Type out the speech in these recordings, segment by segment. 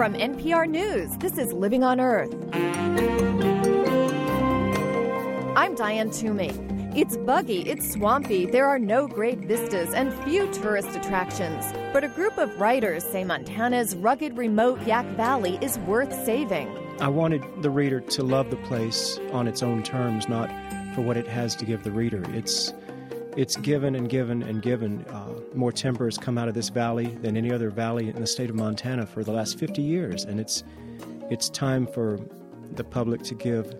From NPR News, this is Living on Earth. I'm Diane Toomey. It's buggy, it's swampy, there are no great vistas and few tourist attractions. But a group of writers say Montana's rugged, remote Yaak Valley is worth saving. I wanted the reader to love the place on its own terms, not for what it has to give the reader. It's it's given and given and given. Uh, more timber has come out of this valley than any other valley in the state of Montana for the last 50 years, and it's it's time for the public to give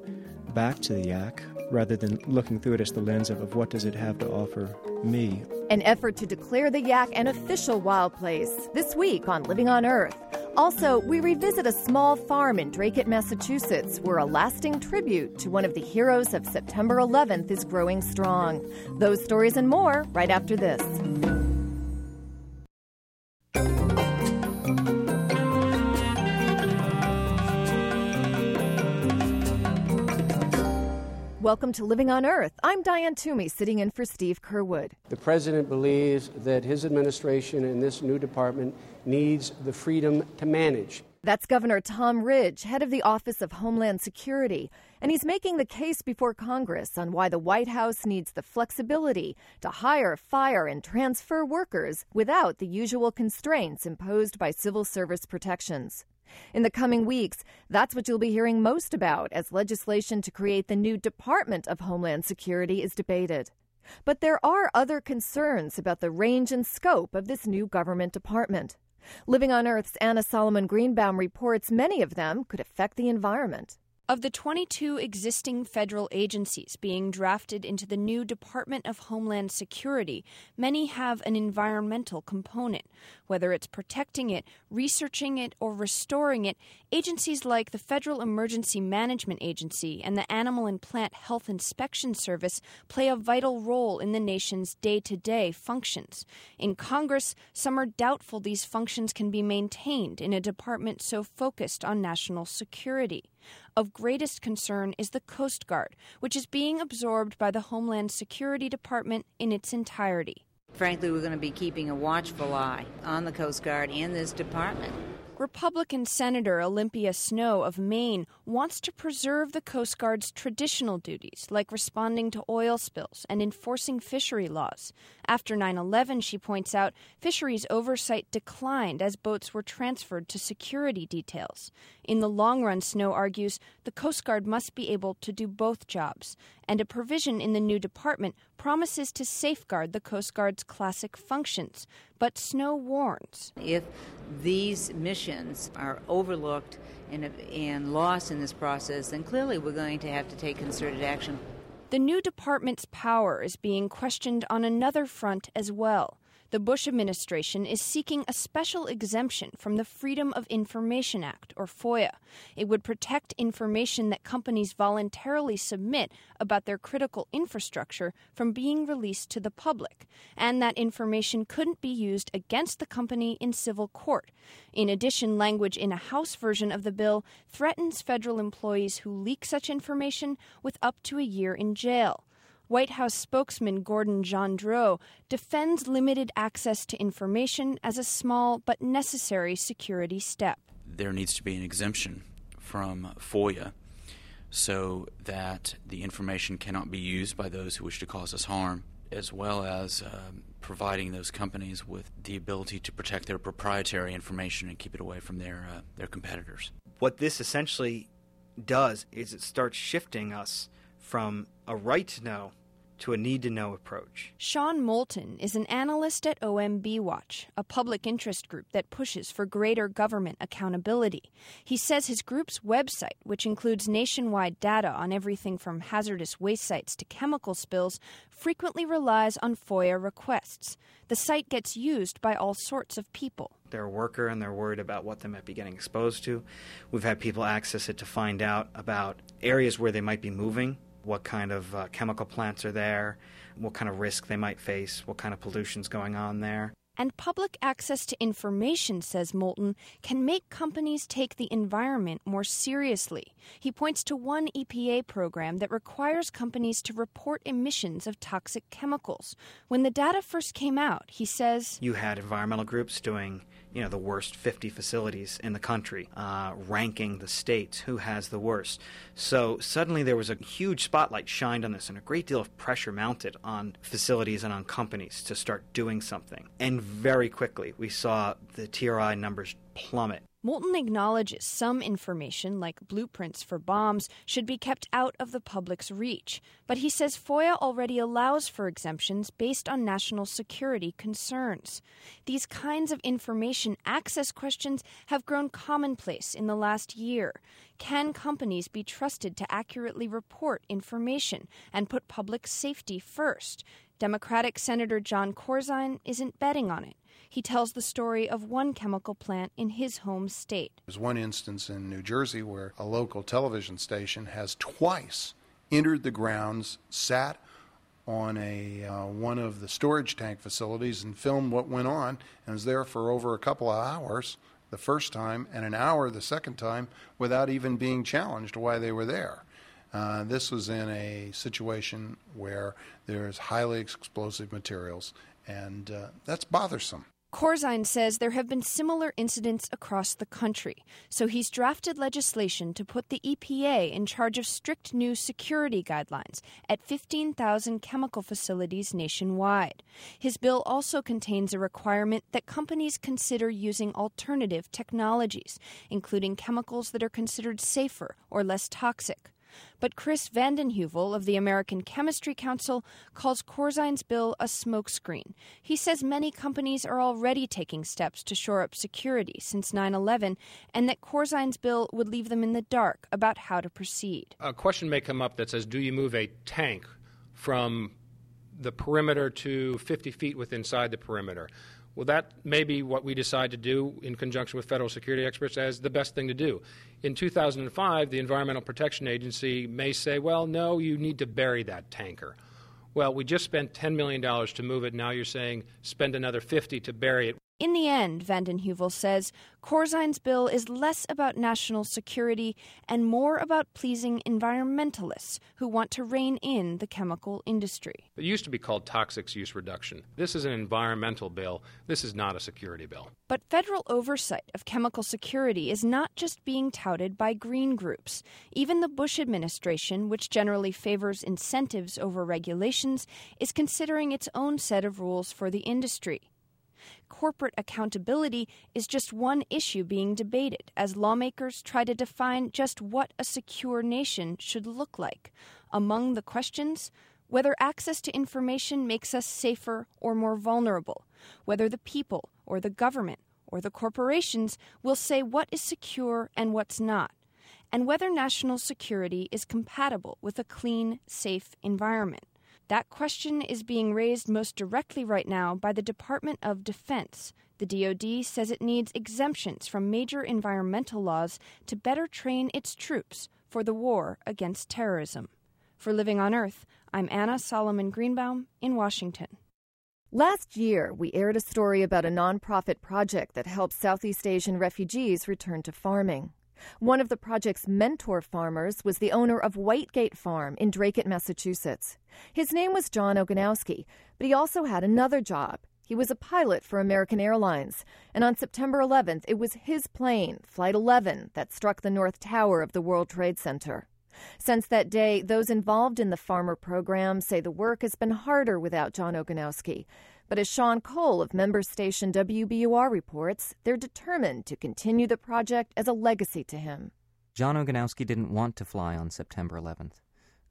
back to the Yaak rather than looking through it as the lens of, of what does it have to offer me. An effort to declare the Yaak an official wild place this week on Living on Earth. Also, we revisit a small farm in Dracut, Massachusetts, where a lasting tribute to one of the heroes of September 11th is growing strong. Those stories and more right after this. Welcome to Living on Earth. I'm Diane Toomey, sitting in for Steve Curwood. The president believes that his administration and this new department needs the freedom to manage. That's Governor Tom Ridge, head of the Office of Homeland Security, and he's making the case before Congress on why the White House needs the flexibility to hire, fire, and transfer workers without the usual constraints imposed by civil service protections. In the coming weeks, that's what you'll be hearing most about as legislation to create the new Department of Homeland Security is debated. But there are other concerns about the range and scope of this new government department. Living on Earth's Anna Solomon Greenbaum reports many of them could affect the environment. Of the 22 existing federal agencies being drafted into the new Department of Homeland Security, many have an environmental component. Whether it's protecting it, researching it, or restoring it, agencies like the Federal Emergency Management Agency and the Animal and Plant Health Inspection Service play a vital role in the nation's day to day functions. In Congress, some are doubtful these functions can be maintained in a department so focused on national security. Of greatest concern is the Coast Guard, which is being absorbed by the Homeland Security Department in its entirety. Frankly, we're going to be keeping a watchful eye on the Coast Guard and this department. Republican Senator Olympia Snowe of Maine wants to preserve the Coast Guard's traditional duties, like responding to oil spills and enforcing fishery laws. After 9 11, she points out, fisheries oversight declined as boats were transferred to security details. In the long run, Snowe argues, the Coast Guard must be able to do both jobs, and a provision in the new department promises to safeguard the Coast Guard's classic functions. But Snowe warns. If these missions are overlooked and, and lost in this process, then clearly we're going to have to take concerted action. The new department's power is being questioned on another front as well. The Bush administration is seeking a special exemption from the Freedom of Information Act, or FOIA. It would protect information that companies voluntarily submit about their critical infrastructure from being released to the public, and that information couldn't be used against the company in civil court. In addition, language in a House version of the bill threatens federal employees who leak such information with up to a year in jail. White House spokesman Gordon Johndroe defends limited access to information as a small but necessary security step. There needs to be an exemption from FOIA so that the information cannot be used by those who wish to cause us harm, as well as um, providing those companies with the ability to protect their proprietary information and keep it away from their uh, their competitors. What this essentially does is it starts shifting us from a right to know to a need to know approach. Sean Moulton is an analyst at OMB Watch, a public interest group that pushes for greater government accountability. He says his group's website, which includes nationwide data on everything from hazardous waste sites to chemical spills, frequently relies on FOIA requests. The site gets used by all sorts of people. They're a worker and they're worried about what they might be getting exposed to. We've had people access it to find out about areas where they might be moving what kind of uh, chemical plants are there, what kind of risk they might face, what kind of pollution's going on there. And public access to information, says Moulton, can make companies take the environment more seriously. He points to one EPA program that requires companies to report emissions of toxic chemicals. When the data first came out, he says You had environmental groups doing you know the worst 50 facilities in the country, uh, ranking the states who has the worst. So suddenly there was a huge spotlight shined on this, and a great deal of pressure mounted on facilities and on companies to start doing something. And very quickly we saw the TRI numbers plummet. Moulton acknowledges some information, like blueprints for bombs, should be kept out of the public's reach. But he says FOIA already allows for exemptions based on national security concerns. These kinds of information access questions have grown commonplace in the last year. Can companies be trusted to accurately report information and put public safety first? Democratic Senator Jon Corzine isn't betting on it. He tells the story of one chemical plant in his home state. There's one instance in New Jersey where a local television station has twice entered the grounds, sat on a uh, one of the storage tank facilities and filmed what went on and was there for over a couple of hours the first time and an hour the second time without even being challenged why they were there. Uh, this was in a situation where there's highly explosive materials, and uh, that's bothersome. Corzine says there have been similar incidents across the country, so he's drafted legislation to put the EPA in charge of strict new security guidelines at 15,000 chemical facilities nationwide. His bill also contains a requirement that companies consider using alternative technologies, including chemicals that are considered safer or less toxic. But Chris Vanden Heuvel of the American Chemistry Council calls Corzine's bill a smokescreen. He says many companies are already taking steps to shore up security since 9 11, and that Corzine's bill would leave them in the dark about how to proceed. A question may come up that says Do you move a tank from the perimeter to 50 feet within inside the perimeter? Well, that may be what we decide to do in conjunction with federal security experts as the best thing to do. In 2005, the Environmental Protection Agency may say, well, no, you need to bury that tanker. Well, we just spent $10 million to move it. Now you're saying spend another 50 to bury it. In the end, Vanden Heuvel says, Corzine's bill is less about national security and more about pleasing environmentalists who want to rein in the chemical industry. It used to be called toxics use reduction. This is an environmental bill. This is not a security bill. But federal oversight of chemical security is not just being touted by green groups. Even the Bush administration, which generally favors incentives over regulations, is considering its own set of rules for the industry corporate accountability is just one issue being debated as lawmakers try to define just what a secure nation should look like. Among the questions, whether access to information makes us safer or more vulnerable, whether the people or the government or the corporations will say what is secure and what's not, and whether national security is compatible with a clean, safe environment. That question is being raised most directly right now by the Department of Defense. The DoD says it needs exemptions from major environmental laws to better train its troops for the war against terrorism. For Living on Earth, I'm Anna Solomon Greenbaum in Washington. Last year, we aired a story about a nonprofit project that helps Southeast Asian refugees return to farming. One of the project's mentor farmers was the owner of Whitegate Farm in Dracut, Massachusetts. His name was John Ogonowski, but he also had another job. He was a pilot for American Airlines, and on September 11th, it was his plane, Flight 11, that struck the North Tower of the World Trade Center. Since that day, those involved in the farmer program say the work has been harder without John Ogonowski. But as Sean Cole of member station WBUR reports, they're determined to continue the project as a legacy to him. John Ogonowski didn't want to fly on September 11th.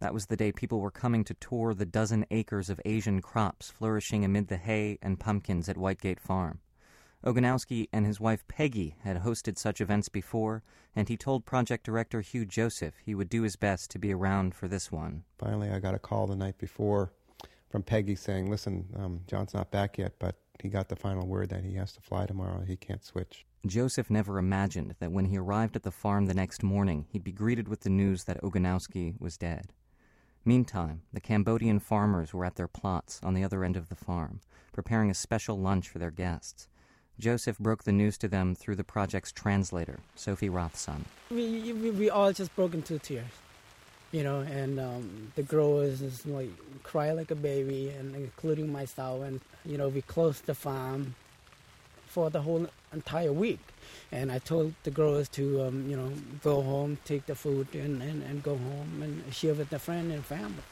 That was the day people were coming to tour the dozen acres of Asian crops flourishing amid the hay and pumpkins at Whitegate Farm. Ogonowski and his wife Peggy had hosted such events before, and he told project director Hugh Joseph he would do his best to be around for this one. Finally, I got a call the night before from Peggy saying, "Listen, um, John's not back yet, but he got the final word that he has to fly tomorrow. He can't switch." Joseph never imagined that when he arrived at the farm the next morning, he'd be greeted with the news that Ogonowski was dead. Meantime, the Cambodian farmers were at their plots on the other end of the farm, preparing a special lunch for their guests. Joseph broke the news to them through the project's translator, Sophie Rothson. We, we, we all just broke into tears, you know, and um, the growers just like cry like a baby, and including myself, and you know, we closed the farm for the whole entire week. And I told the growers to, um, you know, go home, take the food, and, and, and go home and share with their friend and family.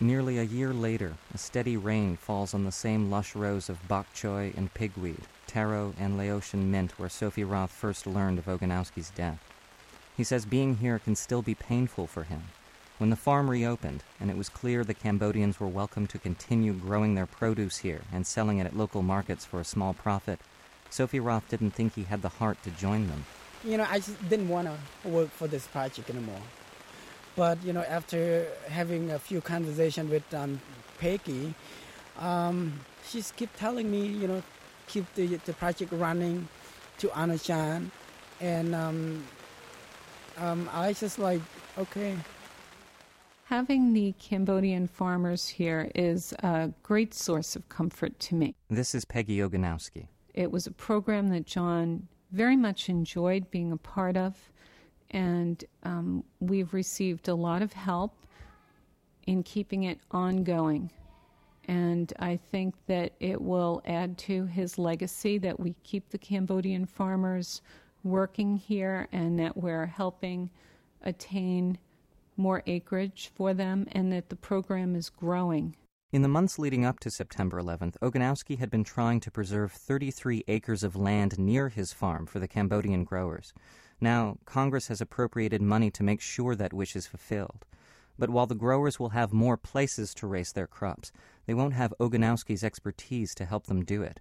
Nearly a year later, a steady rain falls on the same lush rows of bok choy and pigweed, taro and Laotian mint where Sophie Roth first learned of Ogonowski's death. He says being here can still be painful for him. When the farm reopened, and it was clear the Cambodians were welcome to continue growing their produce here and selling it at local markets for a small profit, Sophie Roth didn't think he had the heart to join them. You know, I just didn't want to work for this project anymore. But, you know, after having a few conversations with um, Peggy, um, she kept telling me, you know, keep the, the project running to Anachan. And um, um, I just like, okay. Having the Cambodian farmers here is a great source of comfort to me. This is Peggy Ogonowski. It was a program that John very much enjoyed being a part of, and um, we've received a lot of help in keeping it ongoing. And I think that it will add to his legacy that we keep the Cambodian farmers working here and that we're helping attain more acreage for them and that the program is growing. In the months leading up to September 11th, Ogonowski had been trying to preserve 33 acres of land near his farm for the Cambodian growers. Now, Congress has appropriated money to make sure that wish is fulfilled. But while the growers will have more places to raise their crops, they won't have Ogonowski's expertise to help them do it.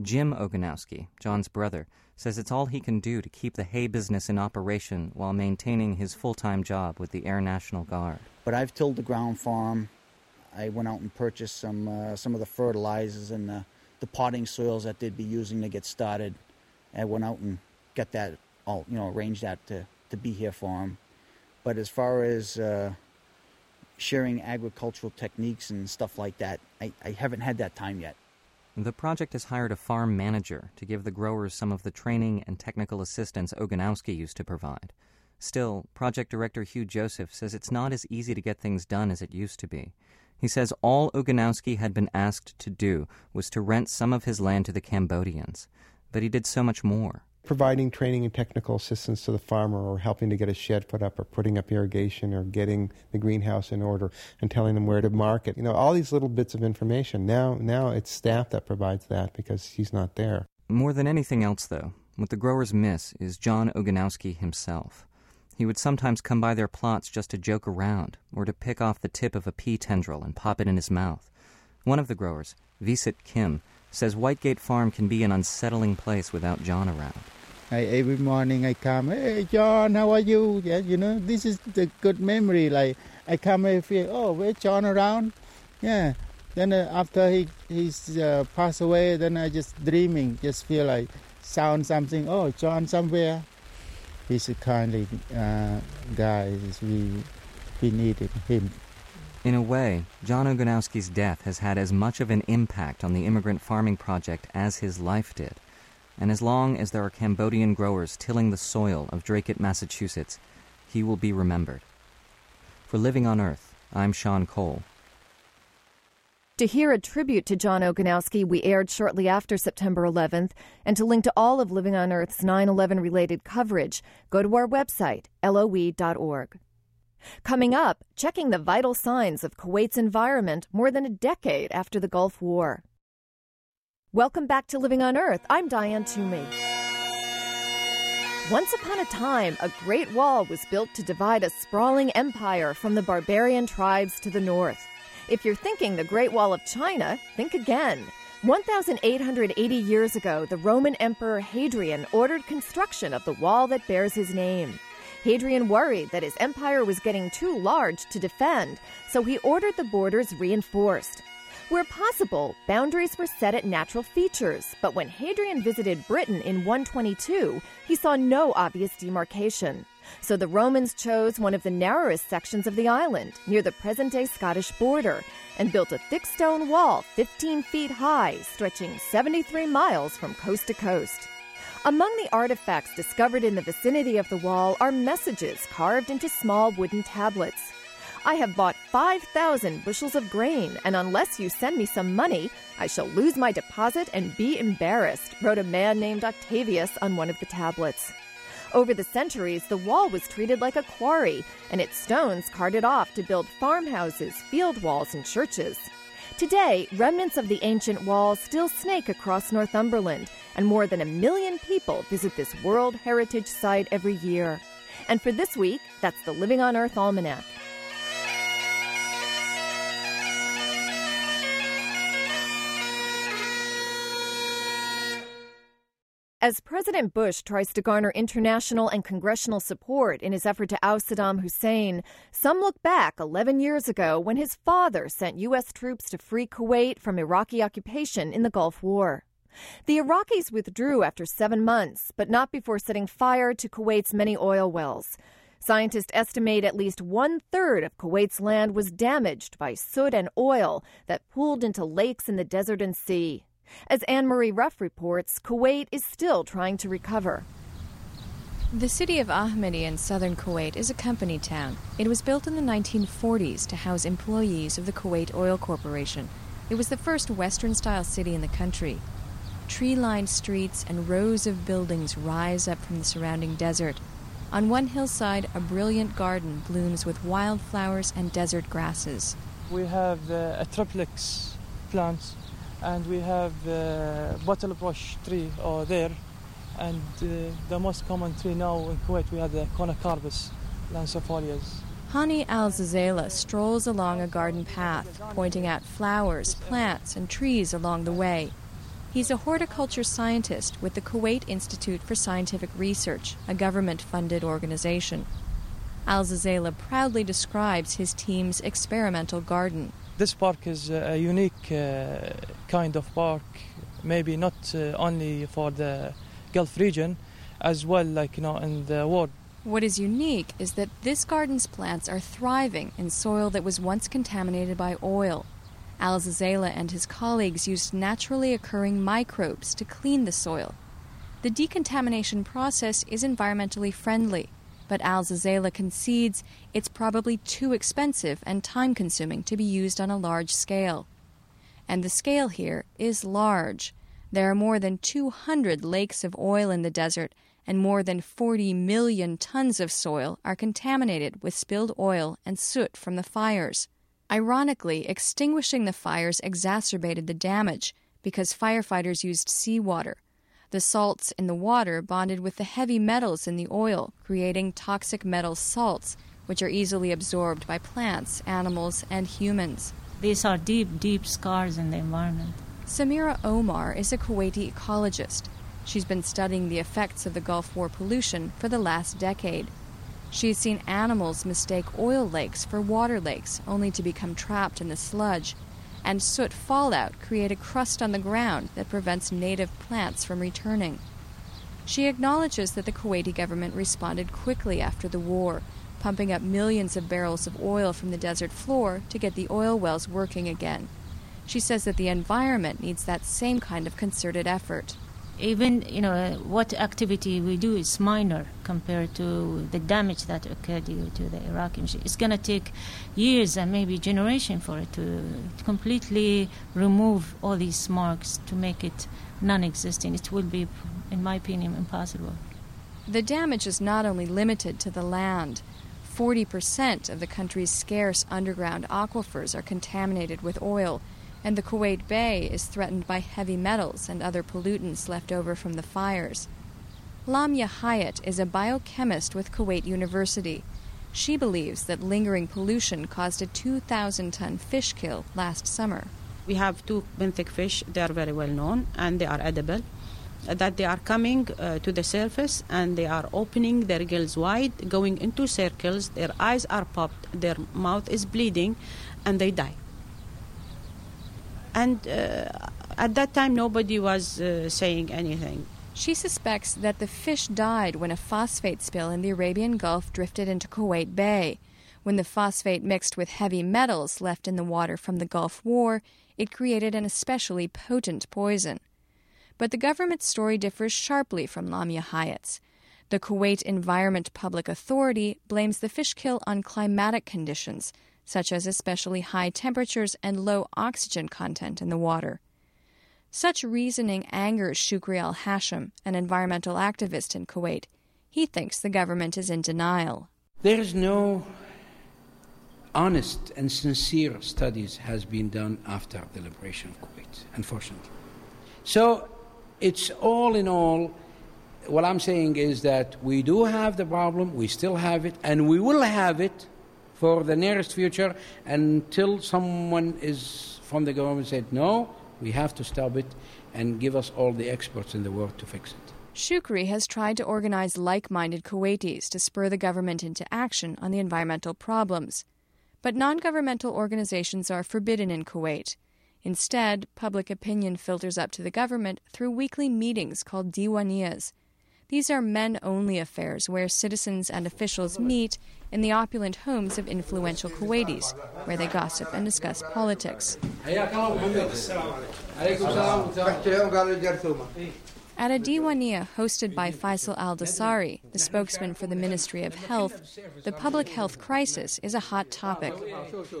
Jim Ogonowski, John's brother, says it's all he can do to keep the hay business in operation while maintaining his full time job with the Air National Guard. But I've tilled the ground farm. I went out and purchased some uh, some of the fertilizers and the, the potting soils that they'd be using to get started. I went out and got that all you know arranged that to, to be here for them. But as far as uh, sharing agricultural techniques and stuff like that, I, I haven't had that time yet. The project has hired a farm manager to give the growers some of the training and technical assistance Ogonowski used to provide. Still, project director Hugh Joseph says it's not as easy to get things done as it used to be. He says all Ogonowski had been asked to do was to rent some of his land to the Cambodians, but he did so much more. Providing training and technical assistance to the farmer, or helping to get a shed put up, or putting up irrigation, or getting the greenhouse in order, and telling them where to market. You know, all these little bits of information. Now, now it's staff that provides that because he's not there. More than anything else, though, what the growers miss is John Ogonowski himself. He would sometimes come by their plots just to joke around, or to pick off the tip of a pea tendril and pop it in his mouth. One of the growers, Visit Kim, says Whitegate Farm can be an unsettling place without John around. I, every morning I come, hey John, how are you? Yeah, you know, this is the good memory. Like I come and feel, oh, where's John around? Yeah. Then uh, after he he's uh, passed away, then I just dreaming, just feel like sound something. Oh, John somewhere he's a kindly uh, guy. We, we needed him. In a way, John Ogonowski's death has had as much of an impact on the immigrant farming project as his life did. And as long as there are Cambodian growers tilling the soil of Dracut, Massachusetts, he will be remembered. For Living on Earth, I'm Sean Cole. To hear a tribute to John Ogonowski, we aired shortly after September 11th, and to link to all of Living on Earth's 9 11 related coverage, go to our website, loe.org. Coming up, checking the vital signs of Kuwait's environment more than a decade after the Gulf War. Welcome back to Living on Earth. I'm Diane Toomey. Once upon a time, a great wall was built to divide a sprawling empire from the barbarian tribes to the north. If you're thinking the Great Wall of China, think again. 1,880 years ago, the Roman Emperor Hadrian ordered construction of the wall that bears his name. Hadrian worried that his empire was getting too large to defend, so he ordered the borders reinforced. Where possible, boundaries were set at natural features, but when Hadrian visited Britain in 122, he saw no obvious demarcation. So the Romans chose one of the narrowest sections of the island, near the present day Scottish border, and built a thick stone wall 15 feet high, stretching 73 miles from coast to coast. Among the artifacts discovered in the vicinity of the wall are messages carved into small wooden tablets. I have bought 5,000 bushels of grain, and unless you send me some money, I shall lose my deposit and be embarrassed, wrote a man named Octavius on one of the tablets. Over the centuries, the wall was treated like a quarry, and its stones carted off to build farmhouses, field walls, and churches. Today, remnants of the ancient wall still snake across Northumberland, and more than a million people visit this World Heritage Site every year. And for this week, that's the Living on Earth Almanac. As President Bush tries to garner international and congressional support in his effort to oust Saddam Hussein, some look back 11 years ago when his father sent U.S. troops to free Kuwait from Iraqi occupation in the Gulf War. The Iraqis withdrew after seven months, but not before setting fire to Kuwait's many oil wells. Scientists estimate at least one third of Kuwait's land was damaged by soot and oil that pooled into lakes in the desert and sea. As Anne Marie Ruff reports, Kuwait is still trying to recover. The city of Ahmadi in southern Kuwait is a company town. It was built in the 1940s to house employees of the Kuwait Oil Corporation. It was the first Western style city in the country. Tree lined streets and rows of buildings rise up from the surrounding desert. On one hillside, a brilliant garden blooms with wildflowers and desert grasses. We have uh, Atriplex plants and we have uh, bottle brush tree uh, there and uh, the most common tree now in Kuwait we have the Conocarpus lancifolius. Hani Al Zazela strolls along a garden path, pointing out flowers, plants, and trees along the way. He's a horticulture scientist with the Kuwait Institute for Scientific Research, a government funded organization. Al Zazela proudly describes his team's experimental garden. This park is a unique uh, kind of park, maybe not uh, only for the Gulf region, as well, like you know, in the world. What is unique is that this garden's plants are thriving in soil that was once contaminated by oil. Al Zazela and his colleagues used naturally occurring microbes to clean the soil. The decontamination process is environmentally friendly but Al Zazela concedes it's probably too expensive and time consuming to be used on a large scale. And the scale here is large. There are more than 200 lakes of oil in the desert, and more than 40 million tons of soil are contaminated with spilled oil and soot from the fires. Ironically, extinguishing the fires exacerbated the damage because firefighters used seawater, the salts in the water bonded with the heavy metals in the oil, creating toxic metal salts, which are easily absorbed by plants, animals, and humans. These are deep, deep scars in the environment. Samira Omar is a Kuwaiti ecologist. She's been studying the effects of the Gulf War pollution for the last decade. She's seen animals mistake oil lakes for water lakes, only to become trapped in the sludge and soot fallout create a crust on the ground that prevents native plants from returning. She acknowledges that the Kuwaiti government responded quickly after the war, pumping up millions of barrels of oil from the desert floor to get the oil wells working again. She says that the environment needs that same kind of concerted effort even you know what activity we do is minor compared to the damage that occurred due to the Iraqi machine. It's going to take years and maybe generation for it to completely remove all these marks to make it non-existent. It will be, in my opinion, impossible. The damage is not only limited to the land. 40% of the country's scarce underground aquifers are contaminated with oil and the Kuwait Bay is threatened by heavy metals and other pollutants left over from the fires. Lamia Hayat is a biochemist with Kuwait University. She believes that lingering pollution caused a 2,000 ton fish kill last summer. We have two benthic fish, they are very well known and they are edible. Uh, that they are coming uh, to the surface and they are opening their gills wide, going into circles, their eyes are popped, their mouth is bleeding, and they die and uh, at that time nobody was uh, saying anything She suspects that the fish died when a phosphate spill in the Arabian Gulf drifted into Kuwait Bay. When the phosphate mixed with heavy metals left in the water from the Gulf War, it created an especially potent poison. But the government's story differs sharply from Lamia Hayat's. The Kuwait Environment Public Authority blames the fish kill on climatic conditions, such as especially high temperatures and low oxygen content in the water. Such reasoning angers Shukri al Hashim, an environmental activist in Kuwait. He thinks the government is in denial. There is no honest and sincere studies has been done after the liberation of Kuwait, unfortunately. So it's all in all what I'm saying is that we do have the problem, we still have it, and we will have it for the nearest future until someone is from the government said, no, we have to stop it and give us all the experts in the world to fix it. Shukri has tried to organize like minded Kuwaitis to spur the government into action on the environmental problems. But non governmental organizations are forbidden in Kuwait. Instead, public opinion filters up to the government through weekly meetings called diwaniyas, these are men only affairs where citizens and officials meet in the opulent homes of influential Kuwaitis, where they gossip and discuss politics. At a Diwania hosted by Faisal al Dasari, the spokesman for the Ministry of Health, the public health crisis is a hot topic.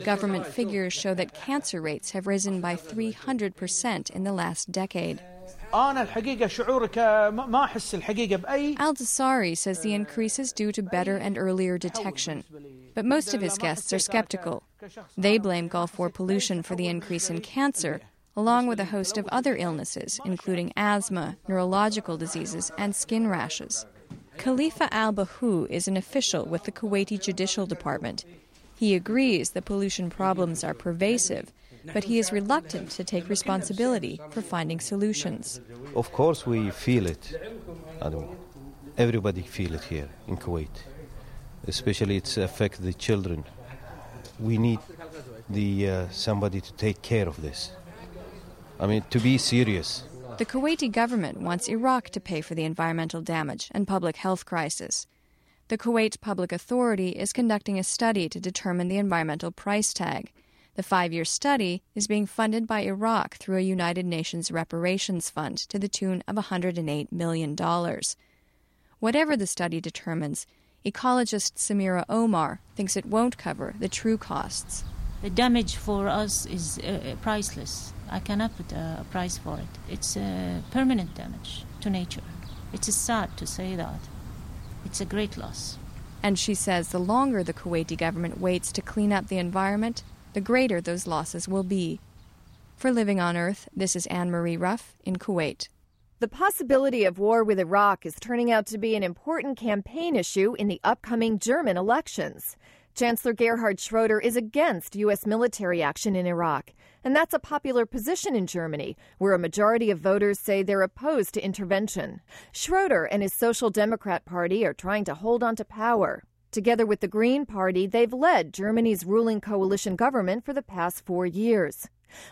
Government figures show that cancer rates have risen by 300% in the last decade. انا الحقيقه شعورك ما احس الحقيقه باي Al Dasari says the increase is due to better and earlier detection. But most of his guests are skeptical. They blame Gulf War pollution for the increase in cancer, along with a host of other illnesses, including asthma, neurological diseases, and skin rashes. Khalifa al Bahu is an official with the Kuwaiti Judicial Department. He agrees the pollution problems are pervasive but he is reluctant to take responsibility for finding solutions. Of course, we feel it. everybody feel it here in Kuwait. Especially, it's affect the children. We need the uh, somebody to take care of this. I mean, to be serious. The Kuwaiti government wants Iraq to pay for the environmental damage and public health crisis. The Kuwait Public Authority is conducting a study to determine the environmental price tag. The five year study is being funded by Iraq through a United Nations reparations fund to the tune of $108 million. Whatever the study determines, ecologist Samira Omar thinks it won't cover the true costs. The damage for us is uh, priceless. I cannot put a price for it. It's a permanent damage to nature. It's sad to say that. It's a great loss. And she says the longer the Kuwaiti government waits to clean up the environment, the greater those losses will be. For Living on Earth, this is Anne Marie Ruff in Kuwait. The possibility of war with Iraq is turning out to be an important campaign issue in the upcoming German elections. Chancellor Gerhard Schroeder is against U.S. military action in Iraq, and that's a popular position in Germany, where a majority of voters say they're opposed to intervention. Schroeder and his Social Democrat Party are trying to hold on to power. Together with the Green Party, they've led Germany's ruling coalition government for the past four years.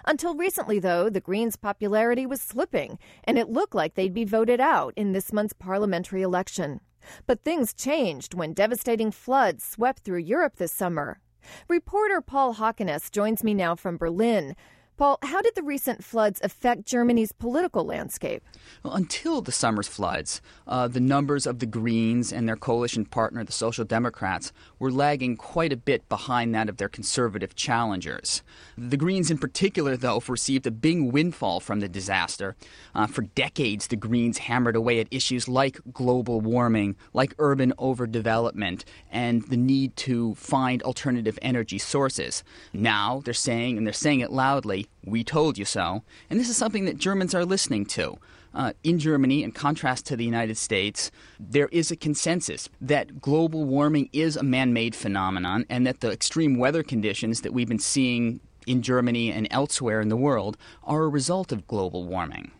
Until recently, though, the Greens' popularity was slipping, and it looked like they'd be voted out in this month's parliamentary election. But things changed when devastating floods swept through Europe this summer. Reporter Paul Hockenos joins me now from Berlin. Paul, how did the recent floods affect Germany's political landscape? Well, until the summer's floods, uh, the numbers of the Greens and their coalition partner, the Social Democrats, were lagging quite a bit behind that of their conservative challengers. The Greens, in particular, though, received a big windfall from the disaster. Uh, for decades, the Greens hammered away at issues like global warming, like urban overdevelopment, and the need to find alternative energy sources. Now they're saying, and they're saying it loudly, we told you so. And this is something that Germans are listening to. Uh, in Germany, in contrast to the United States, there is a consensus that global warming is a man made phenomenon and that the extreme weather conditions that we've been seeing in Germany and elsewhere in the world are a result of global warming.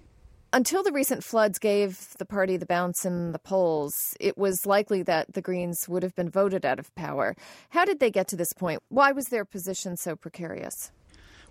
Until the recent floods gave the party the bounce in the polls, it was likely that the Greens would have been voted out of power. How did they get to this point? Why was their position so precarious?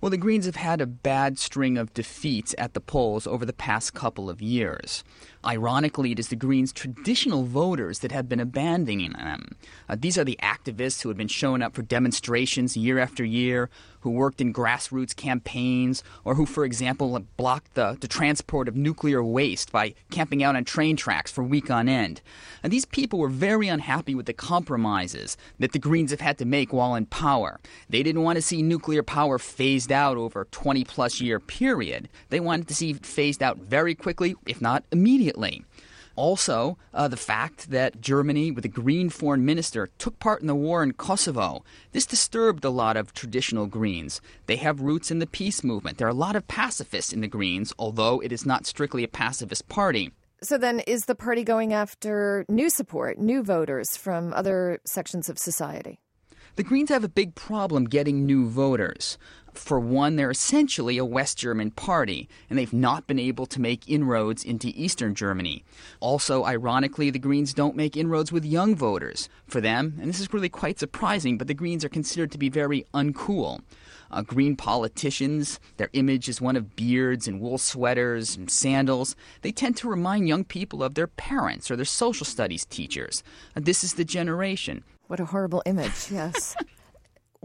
Well, the Greens have had a bad string of defeats at the polls over the past couple of years. Ironically, it is the Greens' traditional voters that have been abandoning them. Uh, these are the activists who have been showing up for demonstrations year after year, who worked in grassroots campaigns, or who, for example, blocked the, the transport of nuclear waste by camping out on train tracks for week on end. And these people were very unhappy with the compromises that the Greens have had to make while in power. They didn't want to see nuclear power phased out over a 20 plus year period. They wanted to see it phased out very quickly, if not immediately. Also, uh, the fact that Germany, with a Green foreign minister, took part in the war in Kosovo. This disturbed a lot of traditional Greens. They have roots in the peace movement. There are a lot of pacifists in the Greens, although it is not strictly a pacifist party. So then, is the party going after new support, new voters from other sections of society? The Greens have a big problem getting new voters. For one, they're essentially a West German party, and they've not been able to make inroads into Eastern Germany. Also, ironically, the Greens don't make inroads with young voters. For them, and this is really quite surprising, but the Greens are considered to be very uncool. Uh, green politicians, their image is one of beards and wool sweaters and sandals. They tend to remind young people of their parents or their social studies teachers. Uh, this is the generation. What a horrible image, yes.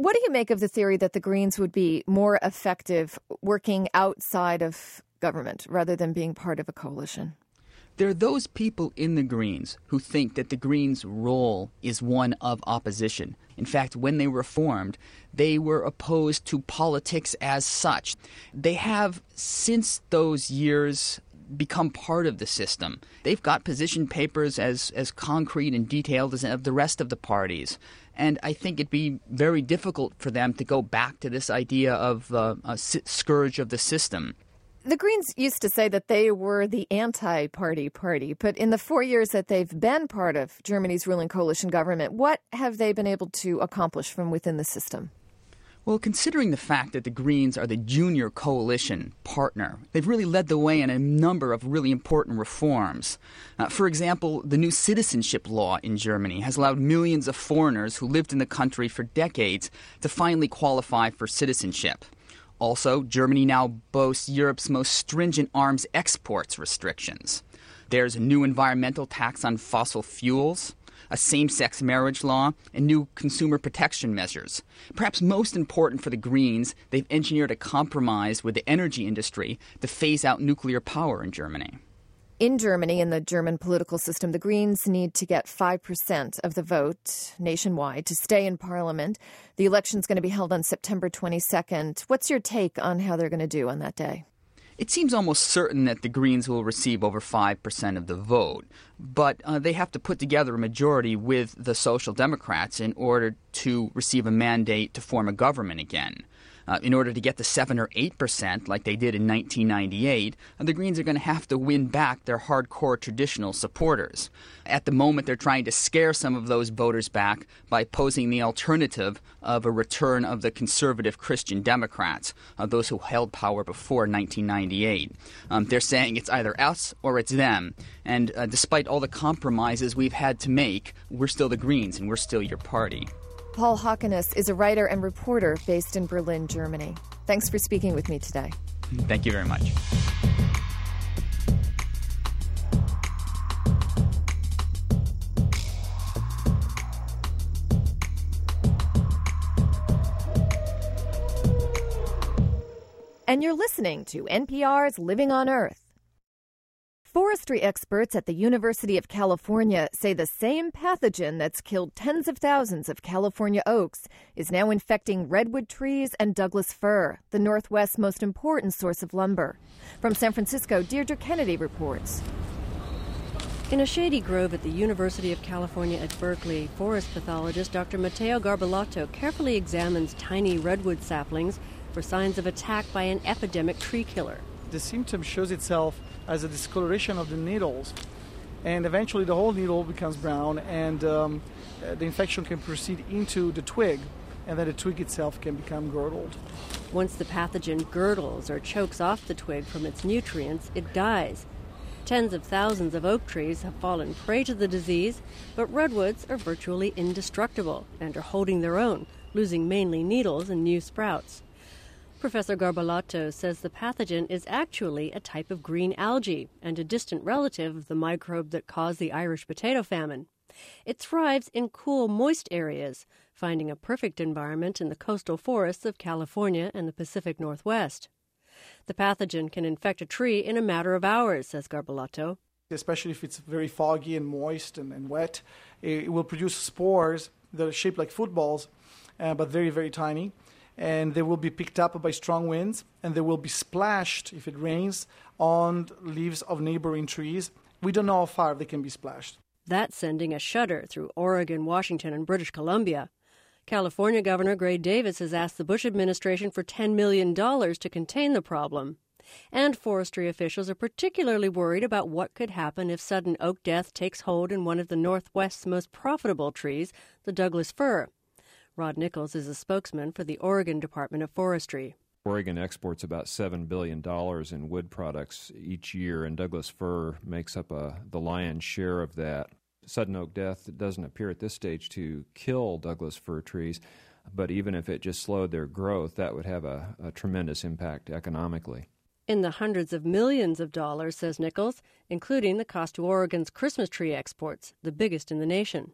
What do you make of the theory that the Greens would be more effective working outside of government rather than being part of a coalition? There are those people in the Greens who think that the Greens' role is one of opposition. In fact, when they were formed, they were opposed to politics as such. They have, since those years, become part of the system. They've got position papers as, as concrete and detailed as of the rest of the parties. And I think it'd be very difficult for them to go back to this idea of uh, a scourge of the system. The Greens used to say that they were the anti party party, but in the four years that they've been part of Germany's ruling coalition government, what have they been able to accomplish from within the system? Well, considering the fact that the Greens are the junior coalition partner, they've really led the way in a number of really important reforms. Uh, for example, the new citizenship law in Germany has allowed millions of foreigners who lived in the country for decades to finally qualify for citizenship. Also, Germany now boasts Europe's most stringent arms exports restrictions. There's a new environmental tax on fossil fuels a same sex marriage law, and new consumer protection measures. Perhaps most important for the Greens, they've engineered a compromise with the energy industry to phase out nuclear power in Germany. In Germany, in the German political system, the Greens need to get 5% of the vote nationwide to stay in parliament. The election is going to be held on September 22nd. What's your take on how they're going to do on that day? It seems almost certain that the Greens will receive over 5% of the vote, but uh, they have to put together a majority with the Social Democrats in order to receive a mandate to form a government again uh, in order to get to 7 or 8%, like they did in 1998, uh, the Greens are going to have to win back their hardcore traditional supporters. At the moment, they're trying to scare some of those voters back by posing the alternative of a return of the conservative Christian Democrats, uh, those who held power before 1998. Um, they're saying it's either us or it's them. And uh, despite all the compromises we've had to make, we're still the Greens and we're still your party. Paul Hockenos is a writer and reporter based in Berlin, Germany. Thanks for speaking with me today. Thank you very much. And you're listening to NPR's Living on Earth. Forestry experts at the University of California say the same pathogen that's killed tens of thousands of California oaks is now infecting redwood trees and Douglas fir, the Northwest's most important source of lumber. From San Francisco, Deirdre Kennedy reports. In a shady grove at the University of California at Berkeley, forest pathologist Dr. Matteo Garbelotto carefully examines tiny redwood saplings for signs of attack by an epidemic tree killer. The symptom shows itself as a discoloration of the needles. And eventually the whole needle becomes brown and um, uh, the infection can proceed into the twig and then the twig itself can become girdled. Once the pathogen girdles or chokes off the twig from its nutrients, it dies. Tens of thousands of oak trees have fallen prey to the disease, but redwoods are virtually indestructible and are holding their own, losing mainly needles and new sprouts. Professor Garbelotto says the pathogen is actually a type of green algae and a distant relative of the microbe that caused the Irish potato famine. It thrives in cool, moist areas, finding a perfect environment in the coastal forests of California and the Pacific Northwest. The pathogen can infect a tree in a matter of hours, says Garbelotto. Especially if it's very foggy and moist and, and wet, it will produce spores that are shaped like footballs, uh, but very, very tiny and they will be picked up by strong winds and they will be splashed if it rains on leaves of neighboring trees. We don't know how far they can be splashed. That's sending a shudder through Oregon, Washington, and British Columbia. California Governor Gray Davis has asked the Bush administration for $10 million to contain the problem. And forestry officials are particularly worried about what could happen if sudden oak death takes hold in one of the Northwest's most profitable trees, the Douglas fir. Rod Nichols is a spokesman for the Oregon Department of Forestry. Oregon exports about $7 billion in wood products each year, and Douglas fir makes up a, the lion's share of that. Sudden oak death doesn't appear at this stage to kill Douglas fir trees, but even if it just slowed their growth, that would have a, a tremendous impact economically. In the hundreds of millions of dollars, says Nichols, including the cost to Oregon's Christmas tree exports, the biggest in the nation.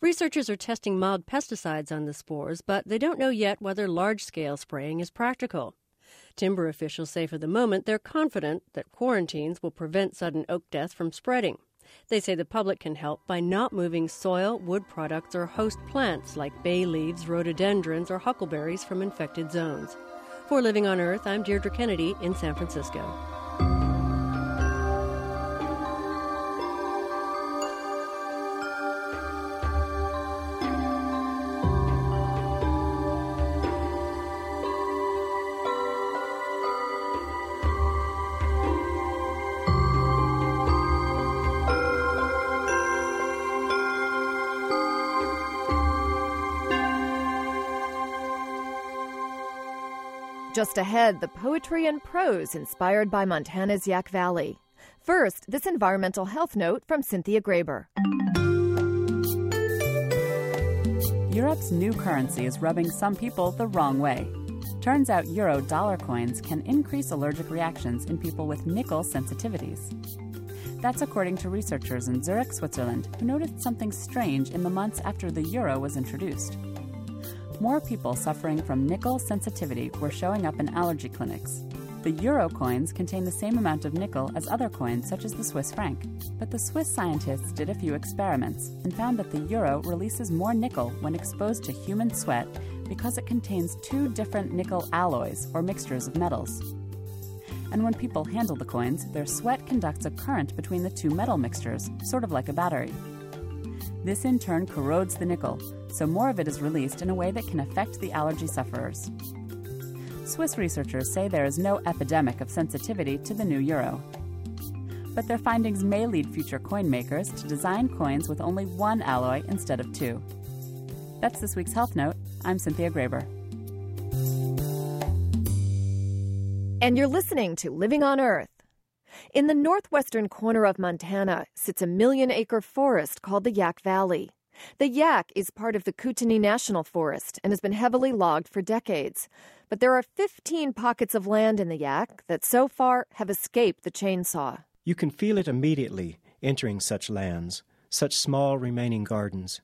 Researchers are testing mild pesticides on the spores, but they don't know yet whether large scale spraying is practical. Timber officials say for the moment they're confident that quarantines will prevent sudden oak death from spreading. They say the public can help by not moving soil, wood products, or host plants like bay leaves, rhododendrons, or huckleberries from infected zones. For Living on Earth, I'm Deirdre Kennedy in San Francisco. Just ahead, the poetry and prose inspired by Montana's Yaak Valley. First, this environmental health note from Cynthia Graber. Europe's new currency is rubbing some people the wrong way. Turns out euro dollar coins can increase allergic reactions in people with nickel sensitivities. That's according to researchers in Zurich, Switzerland, who noticed something strange in the months after the euro was introduced more people suffering from nickel sensitivity were showing up in allergy clinics. The euro coins contain the same amount of nickel as other coins, such as the Swiss franc. But the Swiss scientists did a few experiments and found that the euro releases more nickel when exposed to human sweat because it contains two different nickel alloys or mixtures of metals. And when people handle the coins, their sweat conducts a current between the two metal mixtures, sort of like a battery. This in turn corrodes the nickel, so more of it is released in a way that can affect the allergy sufferers. Swiss researchers say there is no epidemic of sensitivity to the new euro. But their findings may lead future coin makers to design coins with only one alloy instead of two. That's this week's Health Note. I'm Cynthia Graber. And you're listening to Living on Earth. In the northwestern corner of Montana sits a million acre forest called the Yaak Valley. The Yaak is part of the Kootenai National Forest and has been heavily logged for decades. But there are 15 pockets of land in the Yaak that so far have escaped the chainsaw. You can feel it immediately entering such lands, such small remaining gardens.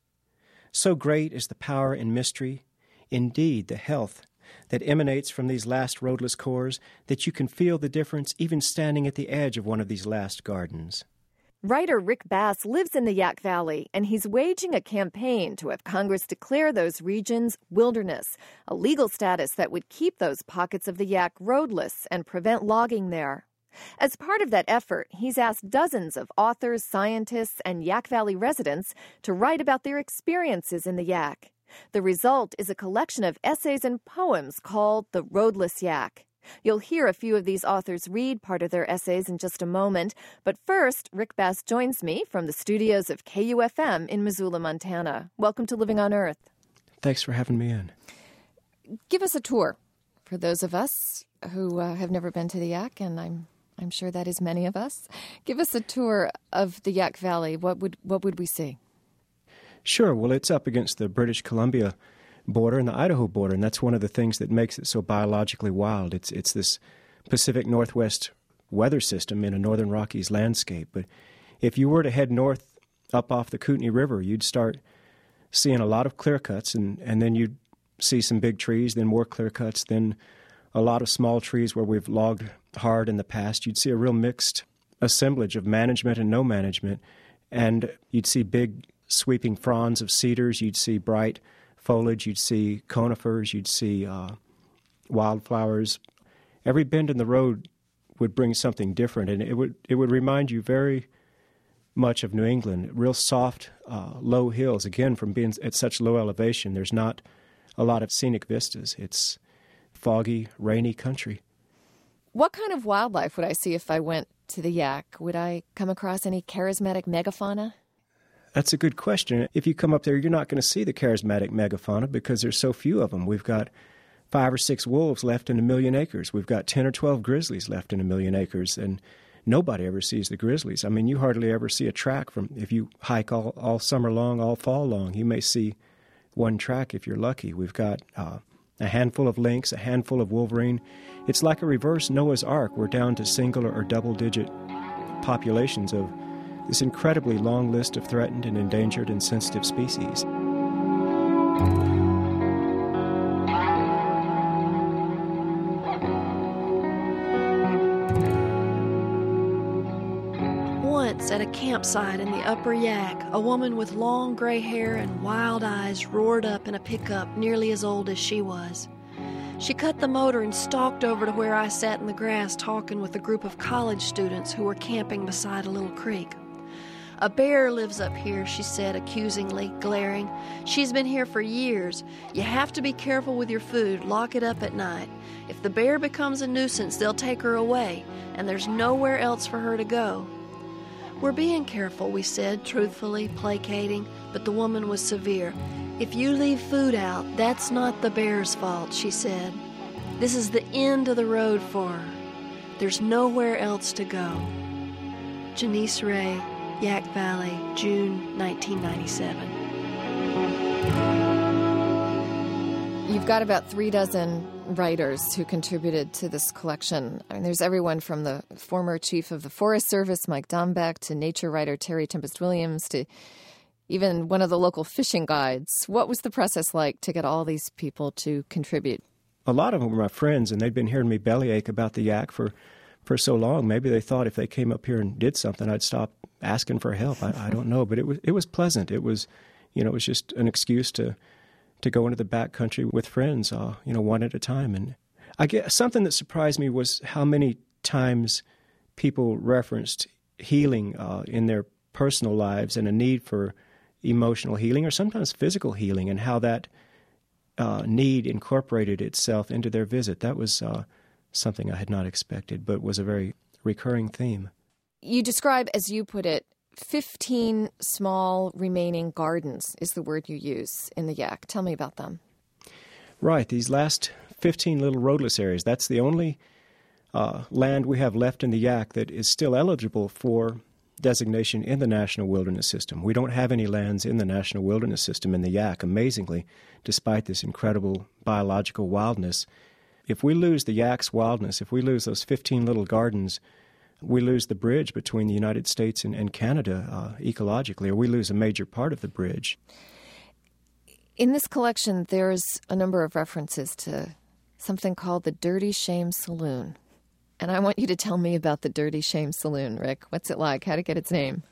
So great is the power and mystery, indeed the health that emanates from these last roadless cores that you can feel the difference even standing at the edge of one of these last gardens. Writer Rick Bass lives in the Yaak Valley, and he's waging a campaign to have Congress declare those regions wilderness, a legal status that would keep those pockets of the Yaak roadless and prevent logging there. As part of that effort, he's asked dozens of authors, scientists, and Yaak Valley residents to write about their experiences in the Yaak. The result is a collection of essays and poems called The Roadless Yaak. You'll hear a few of these authors read part of their essays in just a moment, but first, Rick Bass joins me from the studios of KUFM in Missoula, Montana. Welcome to Living on Earth. Thanks for having me in. Give us a tour for those of us who uh, have never been to the Yaak, and I'm I'm sure that is many of us. Give us a tour of the Yaak Valley. What would what would we see? Sure. Well, it's up against the British Columbia border and the Idaho border, and that's one of the things that makes it so biologically wild. It's it's this Pacific Northwest weather system in a northern Rockies landscape. But if you were to head north up off the Kootenai River, you'd start seeing a lot of clear cuts, and, and then you'd see some big trees, then more clear cuts, then a lot of small trees where we've logged hard in the past. You'd see a real mixed assemblage of management and no management, and you'd see big sweeping fronds of cedars, you'd see bright foliage, you'd see conifers, you'd see uh, wildflowers. Every bend in the road would bring something different, and it would it would remind you very much of New England. Real soft, uh, low hills. Again, from being at such low elevation, there's not a lot of scenic vistas. It's foggy, rainy country. What kind of wildlife would I see if I went to the Yaak? Would I come across any charismatic megafauna? That's a good question. If you come up there, you're not going to see the charismatic megafauna because there's so few of them. We've got five or six wolves left in a million acres. We've got 10 or 12 grizzlies left in a million acres. And nobody ever sees the grizzlies. I mean, you hardly ever see a track from, if you hike all, all summer long, all fall long, you may see one track if you're lucky. We've got uh, a handful of lynx, a handful of wolverine. It's like a reverse Noah's Ark. We're down to single or double digit populations of this incredibly long list of threatened and endangered and sensitive species. Once at a campsite in the Upper Yaak, a woman with long gray hair and wild eyes roared up in a pickup nearly as old as she was. She cut the motor and stalked over to where I sat in the grass talking with a group of college students who were camping beside a little creek. A bear lives up here, she said accusingly, glaring. She's been here for years. You have to be careful with your food, lock it up at night. If the bear becomes a nuisance, they'll take her away, and there's nowhere else for her to go. We're being careful, we said, truthfully, placating, but the woman was severe. If you leave food out, that's not the bear's fault, she said. This is the end of the road for her. There's nowhere else to go. Janisse Ray, Yaak Valley, June 1997. You've got about three dozen writers who contributed to this collection. I mean, there's everyone from the former chief of the Forest Service, Mike Dombeck, to nature writer Terry Tempest Williams, to even one of the local fishing guides. What was the process like to get all these people to contribute? A lot of them were my friends, and they'd been hearing me bellyache about the Yaak for, for so long. Maybe they thought if they came up here and did something, I'd stop asking for help. I, I don't know, but it was it was pleasant. It was, you know, it was just an excuse to to go into the back country with friends, uh, you know, one at a time. And I get something that surprised me was how many times people referenced healing uh, in their personal lives and a need for emotional healing or sometimes physical healing, and how that uh, need incorporated itself into their visit. That was uh, something I had not expected, but was a very recurring theme. You describe, as you put it, 15 small remaining gardens is the word you use in the Yaak. Tell me about them. Right. These last 15 little roadless areas, that's the only uh, land we have left in the Yaak that is still eligible for designation in the National Wilderness System. We don't have any lands in the National Wilderness System in the Yaak, amazingly, despite this incredible biological wildness. If we lose the Yaak's wildness, if we lose those 15 little gardens, we lose the bridge between the United States and, and Canada uh, ecologically, or we lose a major part of the bridge. In this collection, there's a number of references to something called the Dirty Shame Saloon. And I want you to tell me about the Dirty Shame Saloon, Rick. What's it like? How did it get its name?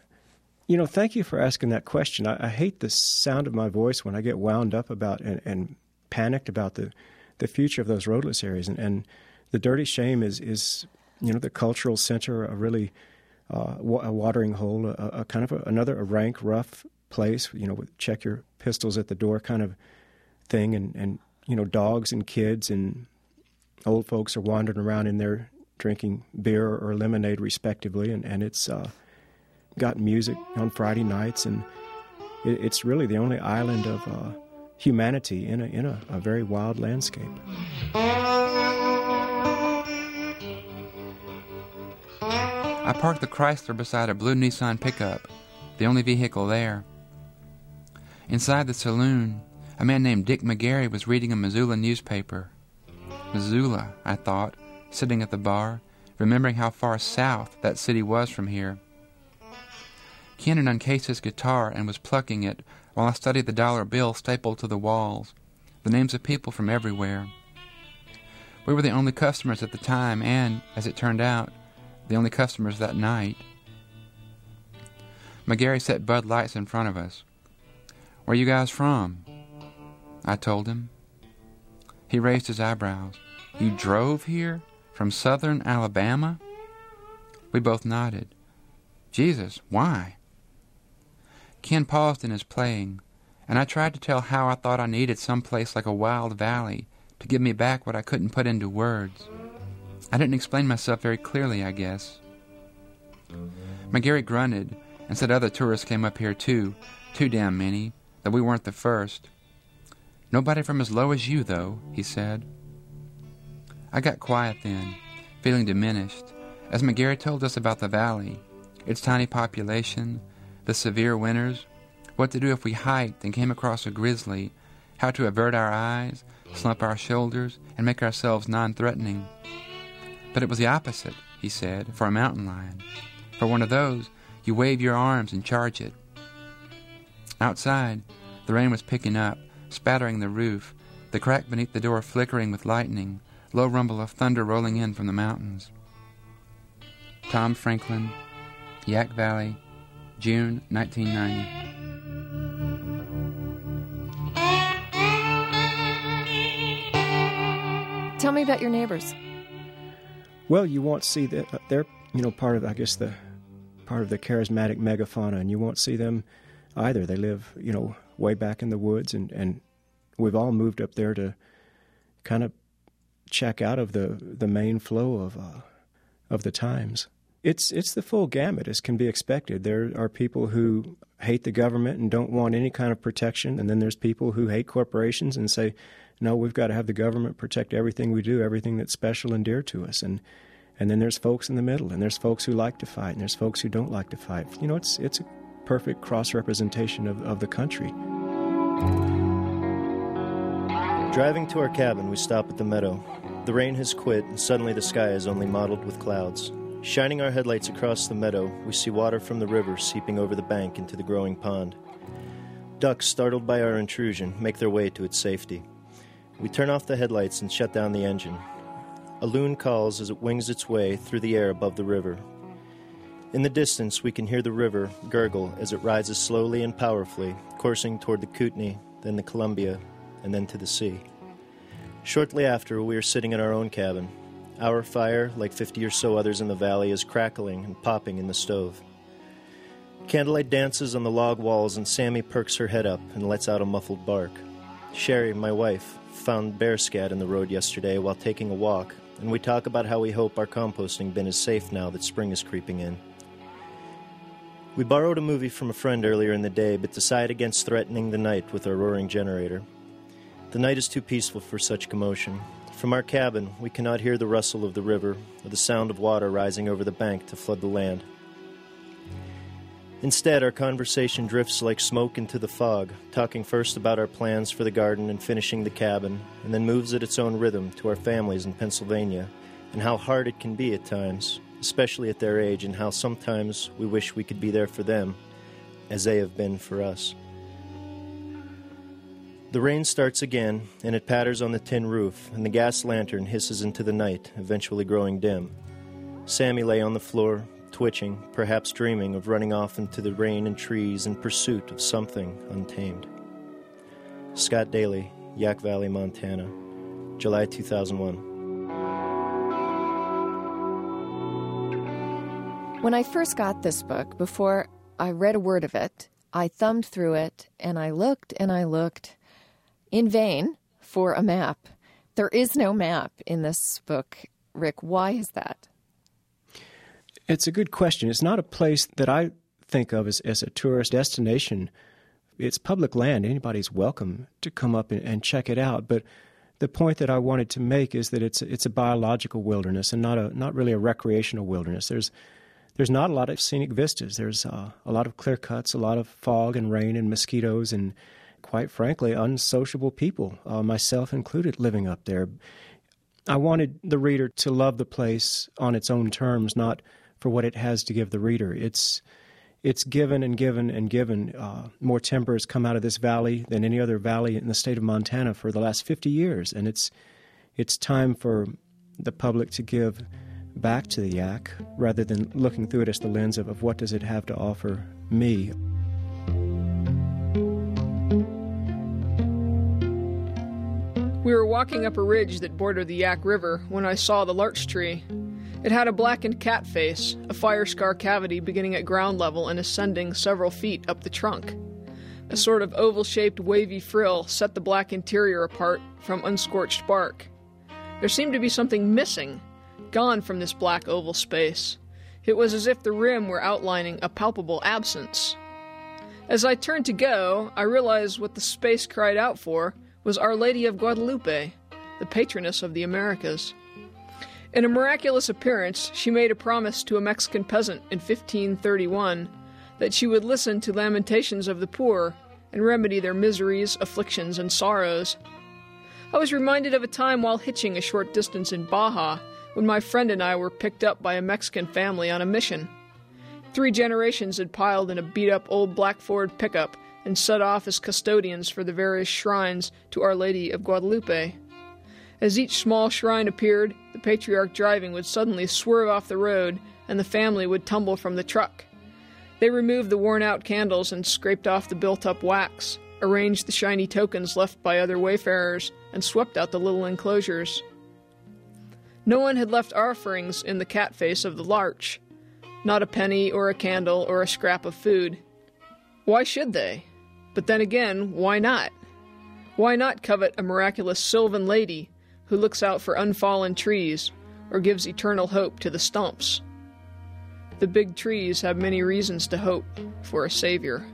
You know, thank you for asking that question. I, I hate the sound of my voice when I get wound up about and, and panicked about the, the future of those roadless areas. And, and the Dirty Shame is, is you know, the cultural center, a really uh, a watering hole, a, a kind of a, another a rank, rough place. You know, check your pistols at the door kind of thing, and and you know, dogs and kids and old folks are wandering around in there drinking beer or lemonade, respectively, and and it's uh, got music on Friday nights, and it, it's really the only island of uh, humanity in a in a, a very wild landscape. I parked the Chrysler beside a blue Nissan pickup, the only vehicle there. Inside the saloon, A man named Dick McGarry was reading a Missoula newspaper. Missoula, I thought, sitting at the bar, remembering how far south that city was from here. Ken uncased his guitar and was plucking it while I studied the dollar bill stapled to the walls, the names of people from everywhere. We were the only customers at the time, and, as it turned out, the only customers that night. McGarry set Bud Lights in front of us. Where you guys from? I told him. He raised his eyebrows. You drove here? From southern Alabama? We both nodded. Jesus, why? Ken paused in his playing, and I tried to tell how I thought I needed some place like a wild valley to give me back what I couldn't put into words. I didn't explain myself very clearly, I guess. McGarry grunted and said other tourists came up here too, too damn many, that we weren't the first. Nobody from as low as you, though, he said. I got quiet then, feeling diminished, as McGarry told us about the valley, its tiny population, the severe winters, what to do if we hiked and came across a grizzly, how to avert our eyes, slump our shoulders, and make ourselves non threatening. But it was the opposite, he said, for a mountain lion. For one of those, you wave your arms and charge it. Outside, the rain was picking up, spattering the roof, the crack beneath the door flickering with lightning, low rumble of thunder rolling in from the mountains. Tom Franklin, Yaak Valley, June 1990. Tell me about your neighbors. Well, you won't see that uh, they're you know part of I guess the part of the charismatic megafauna, and you won't see them either. They live you know way back in the woods, and and we've all moved up there to kind of check out of the the main flow of uh, of the times. It's it's the full gamut as can be expected. There are people who hate the government and don't want any kind of protection, and then there's people who hate corporations and say, no, we've got to have the government protect everything we do, everything that's special and dear to us, and and then there's folks in the middle, and there's folks who like to fight, and there's folks who don't like to fight. You know, it's it's a perfect cross representation of, of the country. Driving to our cabin, we stop at the meadow. The rain has quit, and suddenly the sky is only mottled with clouds. Shining our headlights across the meadow, we see water from the river seeping over the bank into the growing pond. Ducks, startled by our intrusion, make their way to its safety. We turn off the headlights and shut down the engine. A loon calls as it wings its way through the air above the river. In the distance, we can hear the river gurgle as it rises slowly and powerfully, coursing toward the Kootenai, then the Columbia, and then to the sea. Shortly after, we are sitting in our own cabin. Our fire, like 50 or so others in the valley, is crackling and popping in the stove. Candlelight dances on the log walls, and Sammy perks her head up and lets out a muffled bark. Sherry, my wife, found bear scat in the road yesterday while taking a walk, and we talk about how we hope our composting bin is safe now that spring is creeping in. We borrowed a movie from a friend earlier in the day, but decide against threatening the night with our roaring generator. The night is too peaceful for such commotion. From our cabin, we cannot hear the rustle of the river or the sound of water rising over the bank to flood the land. Instead, our conversation drifts like smoke into the fog, talking first about our plans for the garden and finishing the cabin, and then moves at its own rhythm to our families in Pennsylvania and how hard it can be at times, especially at their age, and how sometimes we wish we could be there for them as they have been for us. The rain starts again, and it patters on the tin roof, and the gas lantern hisses into the night, eventually growing dim. Sammy lay on the floor, twitching, perhaps dreaming of running off into the rain and trees in pursuit of something untamed. Scott Daly, Yaak Valley, Montana, July 2001. When I first got this book, before I read a word of it, I thumbed through it and I looked and I looked in vain for a map. There is no map in this book. Rick, why is that? It's a good question. It's not a place that I think of as, as a tourist destination. It's public land. Anybody's welcome to come up and, and, check it out. But the point that I wanted to make is that it's it's a biological wilderness and not a not really a recreational wilderness. There's there's not a lot of scenic vistas. There's uh, a lot of clear cuts, a lot of fog and rain and mosquitoes, and quite frankly, unsociable people, uh, myself included, living up there. I wanted the reader to love the place on its own terms, not for what it has to give the reader. It's it's given and given and given. Uh, more timber has come out of this valley than any other valley in the state of Montana for the last 50 years, and it's it's time for the public to give back to the Yaak rather than looking through it as the lens of, of what does it have to offer me. We were walking up a ridge that bordered the Yaak River when I saw the larch tree. It had a blackened cat face, a fire scar cavity beginning at ground level and ascending several feet up the trunk. A sort of oval shaped wavy frill set the black interior apart from unscorched bark. There seemed to be something missing, gone from this black oval space. It was as if the rim were outlining a palpable absence. As I turned to go, I realized what the space cried out for was Our Lady of Guadalupe, the patroness of the Americas. In a miraculous appearance, she made a promise to a Mexican peasant in 1531 that she would listen to lamentations of the poor and remedy their miseries, afflictions, and sorrows. I was reminded of a time while hitching a short distance in Baja when my friend and I were picked up by a Mexican family on a mission. Three generations had piled in a beat up old black Ford pickup and set off as custodians for the various shrines to Our Lady of Guadalupe. As each small shrine appeared, the patriarch driving would suddenly swerve off the road and the family would tumble from the truck. They removed the worn out candles and scraped off the built up wax, arranged the shiny tokens left by other wayfarers, and swept out the little enclosures. No one had left offerings in the cat face of the larch, not a penny or a candle or a scrap of food. Why should they? But then again, why not? Why not covet a miraculous sylvan lady who looks out for unfallen trees or gives eternal hope to the stumps? The big trees have many reasons to hope for a savior.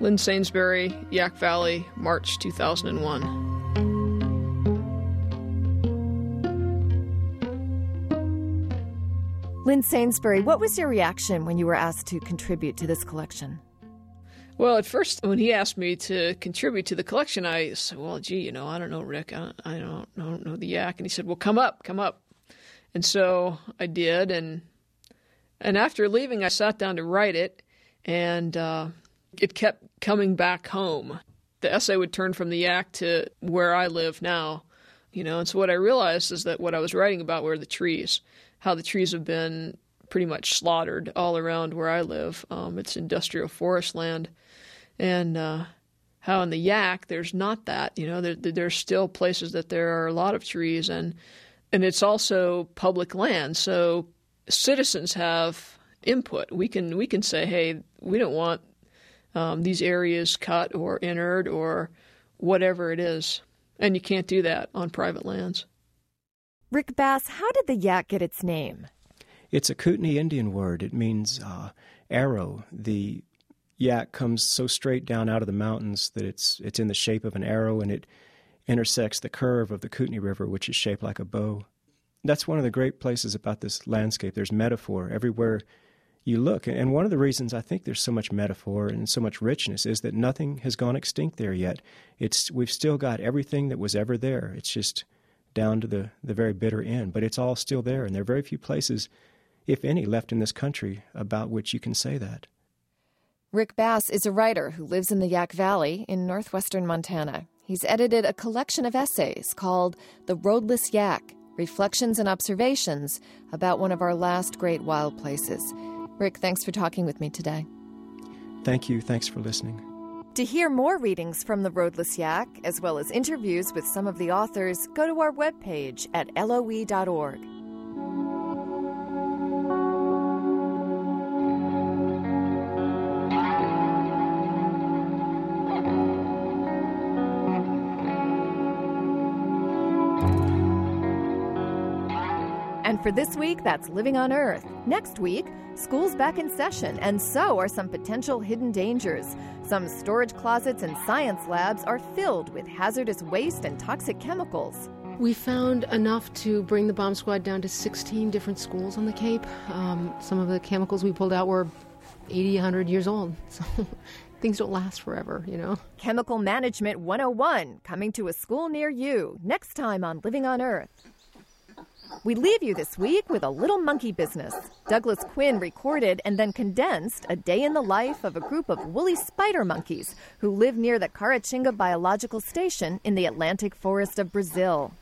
Lynn Sainsbury, Yaak Valley, March 2001. Lynn Sainsbury, what was your reaction when you were asked to contribute to this collection? Well, at first, when he asked me to contribute to the collection, I said, "Well, gee, you know, I don't know, Rick. I don't, I don't, I don't know the Yaak." And he said, "Well, come up, come up." And so I did, and and after leaving, I sat down to write it, and uh, it kept coming back home. The essay would turn from the Yaak to where I live now, you know. And so what I realized is that what I was writing about were the trees, how the trees have been pretty much slaughtered all around where I live. Um, it's industrial forest land, and uh, how in the Yaak there's not that. You know, there, there's still places that there are a lot of trees, and and it's also public land, so citizens have input. We can we can say, hey, we don't want um, these areas cut or entered or whatever it is, and you can't do that on private lands. Rick Bass, how did the Yaak get its name? It's a Kootenai Indian word. It means uh, arrow. The Yaak comes so straight down out of the mountains that it's it's in the shape of an arrow, and it intersects the curve of the Kootenai River, which is shaped like a bow. That's one of the great places about this landscape. There's metaphor everywhere you look, and one of the reasons I think there's so much metaphor and so much richness is that nothing has gone extinct there yet. It's we've still got everything that was ever there. It's just down to the, the very bitter end, but it's all still there, and there are very few places if any, left in this country about which you can say that. Rick Bass is a writer who lives in the Yaak Valley in northwestern Montana. He's edited a collection of essays called The Roadless Yaak Reflections and Observations about one of our last great wild places. Rick, thanks for talking with me today. Thank you. Thanks for listening. To hear more readings from The Roadless Yaak, as well as interviews with some of the authors, go to our webpage at loe.org. And for this week, that's Living on Earth. Next week, school's back in session, and so are some potential hidden dangers. Some storage closets and science labs are filled with hazardous waste and toxic chemicals. We found enough to bring the bomb squad down to 16 different schools on the Cape. Um, some of the chemicals we pulled out were 80, 100 years old. So things don't last forever, you know. Chemical Management 101 coming to a school near you next time on Living on Earth. We leave you this week with a little monkey business. Douglas Quinn recorded and then condensed a day in the life of a group of woolly spider monkeys who live near the Caratinga Biological Station in the Atlantic forest of Brazil.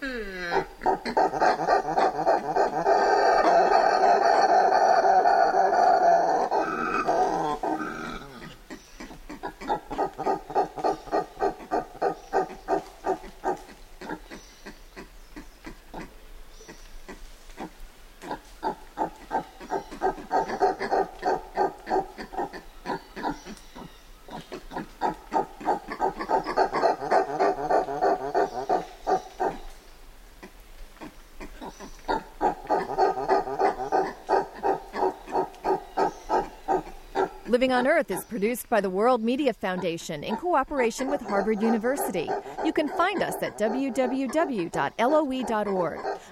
Hmm. Living on Earth is produced by the World Media Foundation in cooperation with Harvard University. You can find us at www.loe.org.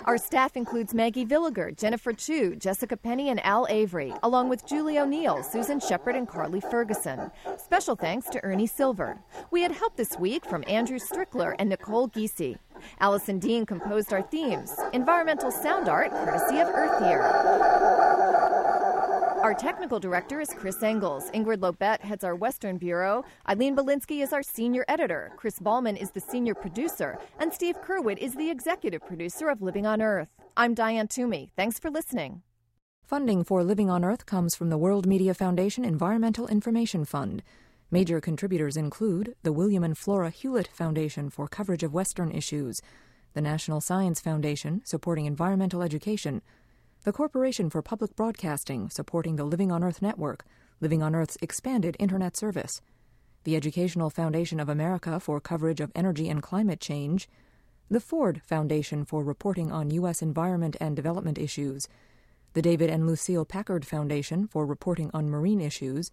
Our staff includes Maggie Villiger, Jennifer Chu, Jessica Penny, and Al Avery, along with Julie O'Neill, Susan Shepard, and Carly Ferguson. Special thanks to Ernie Silver. We had help this week from Andrew Strickler and Nicole Giese. Allison Dean composed our themes. Environmental sound art courtesy of EarthEar. Our technical director is Chris Engels. Ingrid Lobet heads our Western Bureau. Eileen Bolinsky is our senior editor. Chris Ballman is the senior producer. And Steve Curwood is the executive producer of Living on Earth. I'm Diane Toomey. Thanks for listening. Funding for Living on Earth comes from the World Media Foundation Environmental Information Fund. Major contributors include the William and Flora Hewlett Foundation for coverage of Western issues, the National Science Foundation supporting environmental education, the Corporation for Public Broadcasting, supporting the Living on Earth network, Living on Earth's expanded Internet service, the Educational Foundation of America for coverage of energy and climate change, the Ford Foundation for reporting on U.S. environment and development issues, the David and Lucille Packard Foundation for reporting on marine issues,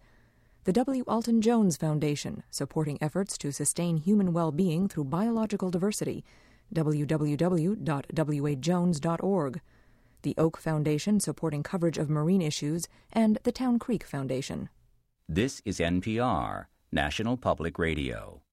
the W. Alton Jones Foundation, supporting efforts to sustain human well being through biological diversity, www.wajones.org the Oak Foundation supporting coverage of marine issues, and the Town Creek Foundation. This is NPR, National Public Radio.